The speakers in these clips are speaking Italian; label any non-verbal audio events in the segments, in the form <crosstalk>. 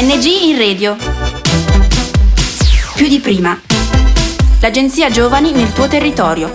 ANG in radio. Più di prima. L'agenzia Giovani nel tuo territorio.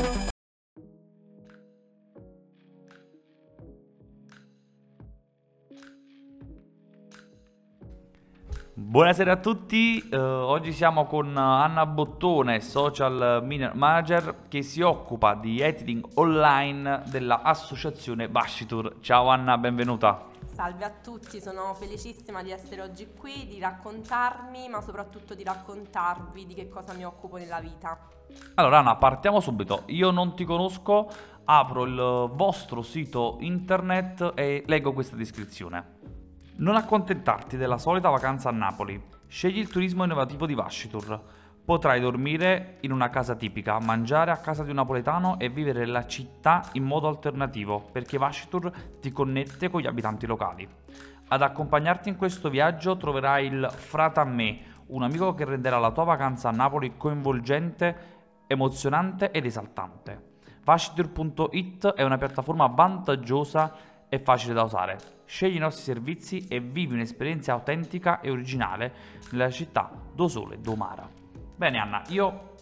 Buonasera a tutti, eh, oggi siamo con Anna Bottone, social manager che si occupa di editing online dell'associazione Vashitur. Ciao Anna, benvenuta. Salve a tutti, sono felicissima di essere oggi qui, di raccontarmi, ma soprattutto di raccontarvi di che cosa mi occupo nella vita. Allora Anna, partiamo subito. Io non ti conosco, apro il vostro sito internet e leggo questa descrizione. Non accontentarti della solita vacanza a Napoli. Scegli il turismo innovativo di Vashitur. Potrai dormire in una casa tipica, mangiare a casa di un napoletano e vivere la città in modo alternativo, perché Vashitur ti connette con gli abitanti locali. Ad accompagnarti in questo viaggio troverai il Frata me, un amico che renderà la tua vacanza a Napoli coinvolgente, emozionante ed esaltante. Vashitur.it è una piattaforma vantaggiosa e facile da usare. Scegli i nostri servizi e vivi un'esperienza autentica e originale nella città do Sole do Mara. Bene Anna, io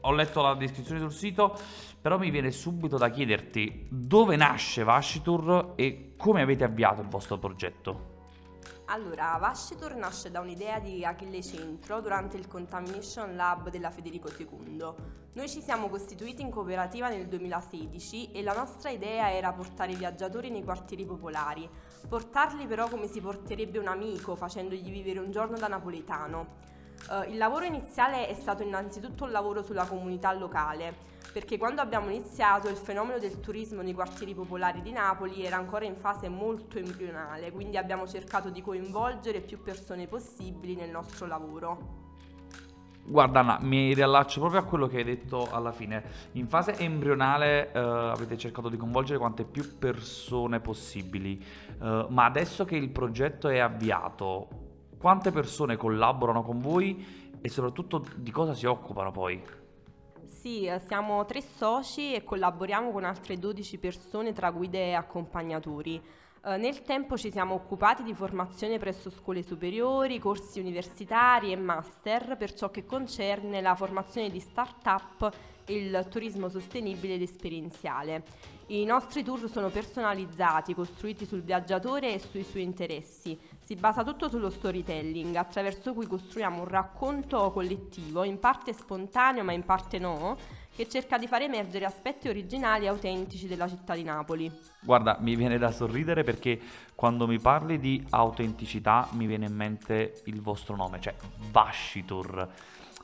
ho letto la descrizione sul sito, però mi viene subito da chiederti dove nasce Vashitur e come avete avviato il vostro progetto. Allora, Vashitur nasce da un'idea di Achille Centro durante il Contamination Lab della Federico II. Noi ci siamo costituiti in cooperativa nel 2016 e la nostra idea era portare i viaggiatori nei quartieri popolari, portarli però come si porterebbe un amico facendogli vivere un giorno da napoletano. Uh, il lavoro iniziale è stato innanzitutto un lavoro sulla comunità locale, perché quando abbiamo iniziato il fenomeno del turismo nei quartieri popolari di Napoli era ancora in fase molto embrionale, quindi abbiamo cercato di coinvolgere più persone possibili nel nostro lavoro. Guarda Anna, mi riallaccio proprio a quello che hai detto alla fine. In fase embrionale eh, avete cercato di coinvolgere quante più persone possibili, eh, ma adesso che il progetto è avviato, quante persone collaborano con voi e soprattutto di cosa si occupano poi? Sì, eh, siamo tre soci e collaboriamo con altre 12 persone tra guide e accompagnatori. Uh, nel tempo ci siamo occupati di formazione presso scuole superiori, corsi universitari e master per ciò che concerne la formazione di start-up e il turismo sostenibile ed esperienziale. I nostri tour sono personalizzati, costruiti sul viaggiatore e sui suoi interessi. Si basa tutto sullo storytelling, attraverso cui costruiamo un racconto collettivo, in parte spontaneo ma in parte no, che cerca di far emergere aspetti originali e autentici della città di Napoli. Guarda, mi viene da sorridere perché quando mi parli di autenticità mi viene in mente il vostro nome, cioè Vashitur.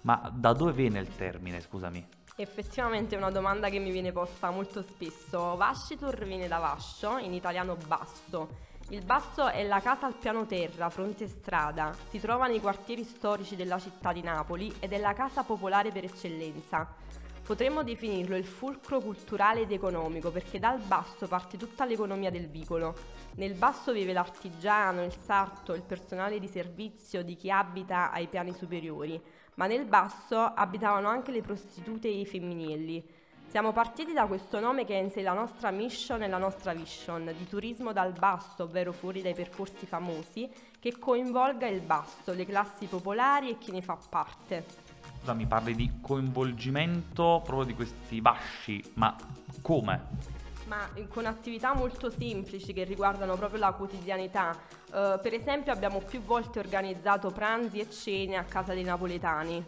Ma da dove viene il termine, scusami? Effettivamente è una domanda che mi viene posta molto spesso. Vascitur viene da Vascio, in italiano basso. Il basso è la casa al piano terra, fronte strada. Si trova nei quartieri storici della città di Napoli ed è la casa popolare per eccellenza. Potremmo definirlo il fulcro culturale ed economico perché dal basso parte tutta l'economia del vicolo. Nel basso vive l'artigiano, il sarto, il personale di servizio di chi abita ai piani superiori ma nel basso abitavano anche le prostitute e i femminili. Siamo partiti da questo nome che è in sé la nostra mission e la nostra vision di turismo dal basso, ovvero fuori dai percorsi famosi, che coinvolga il basso, le classi popolari e chi ne fa parte. Scusa, mi parli di coinvolgimento proprio di questi vasci, ma come? ma con attività molto semplici che riguardano proprio la quotidianità. Uh, per esempio abbiamo più volte organizzato pranzi e cene a casa dei napoletani.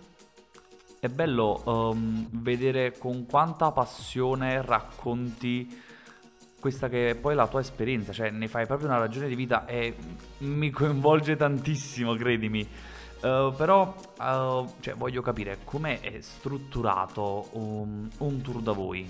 È bello um, vedere con quanta passione racconti questa che è poi la tua esperienza, cioè ne fai proprio una ragione di vita e mi coinvolge tantissimo, credimi. Uh, però uh, cioè, voglio capire come è strutturato um, un tour da voi.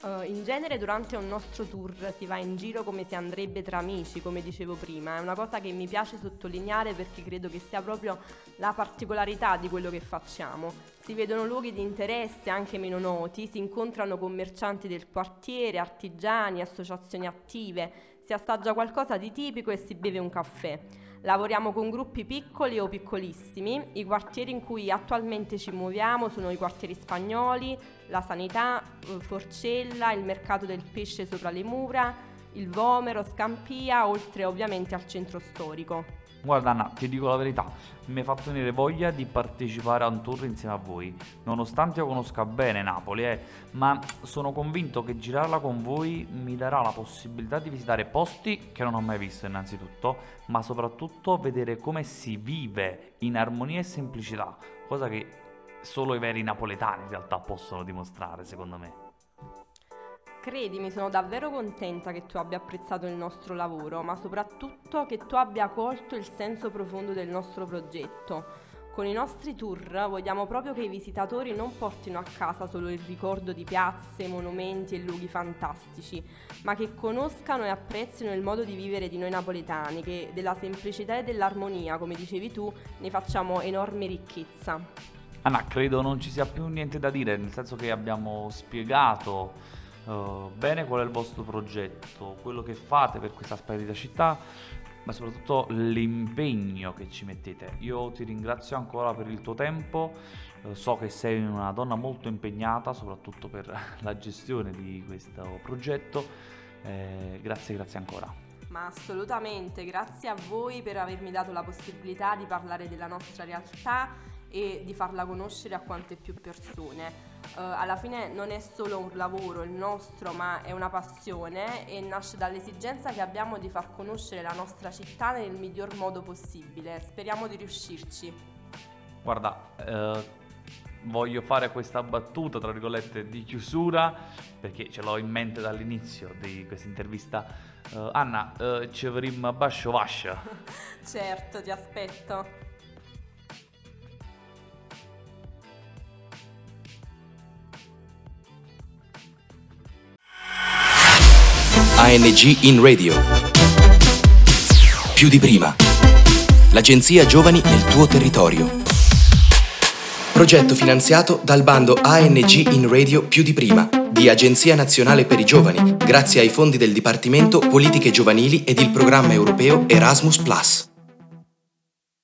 Uh, in genere durante un nostro tour si va in giro come si andrebbe tra amici, come dicevo prima, è una cosa che mi piace sottolineare perché credo che sia proprio la particolarità di quello che facciamo. Si vedono luoghi di interesse anche meno noti, si incontrano commercianti del quartiere, artigiani, associazioni attive, si assaggia qualcosa di tipico e si beve un caffè. Lavoriamo con gruppi piccoli o piccolissimi, i quartieri in cui attualmente ci muoviamo sono i quartieri spagnoli, la sanità, eh, Forcella, il mercato del pesce sopra le mura, il Vomero, Scampia, oltre ovviamente al centro storico. Guarda Anna, ti dico la verità, mi hai fatto venire voglia di partecipare a un tour insieme a voi, nonostante io conosca bene Napoli, eh, ma sono convinto che girarla con voi mi darà la possibilità di visitare posti che non ho mai visto innanzitutto, ma soprattutto vedere come si vive in armonia e semplicità, cosa che solo i veri napoletani in realtà possono dimostrare secondo me. Credimi, sono davvero contenta che tu abbia apprezzato il nostro lavoro, ma soprattutto che tu abbia colto il senso profondo del nostro progetto. Con i nostri tour vogliamo proprio che i visitatori non portino a casa solo il ricordo di piazze, monumenti e luoghi fantastici, ma che conoscano e apprezzino il modo di vivere di noi napoletani, che della semplicità e dell'armonia, come dicevi tu, ne facciamo enorme ricchezza. Anna, credo non ci sia più niente da dire, nel senso che abbiamo spiegato uh, bene qual è il vostro progetto, quello che fate per questa splendida città, ma soprattutto l'impegno che ci mettete. Io ti ringrazio ancora per il tuo tempo, uh, so che sei una donna molto impegnata, soprattutto per <laughs> la gestione di questo progetto. Eh, grazie, grazie ancora. Ma assolutamente, grazie a voi per avermi dato la possibilità di parlare della nostra realtà e di farla conoscere a quante più persone. Uh, alla fine non è solo un lavoro il nostro, ma è una passione e nasce dall'esigenza che abbiamo di far conoscere la nostra città nel miglior modo possibile. Speriamo di riuscirci. Guarda, eh, voglio fare questa battuta, tra virgolette, di chiusura, perché ce l'ho in mente dall'inizio di questa intervista. Uh, Anna, uh, ci avremmo bascio vascia. <laughs> certo, ti aspetto. ANG in radio. Più di prima. L'agenzia Giovani nel tuo territorio. Progetto finanziato dal bando ANG in radio più di prima di Agenzia Nazionale per i Giovani, grazie ai fondi del Dipartimento Politiche Giovanili ed il programma europeo Erasmus ⁇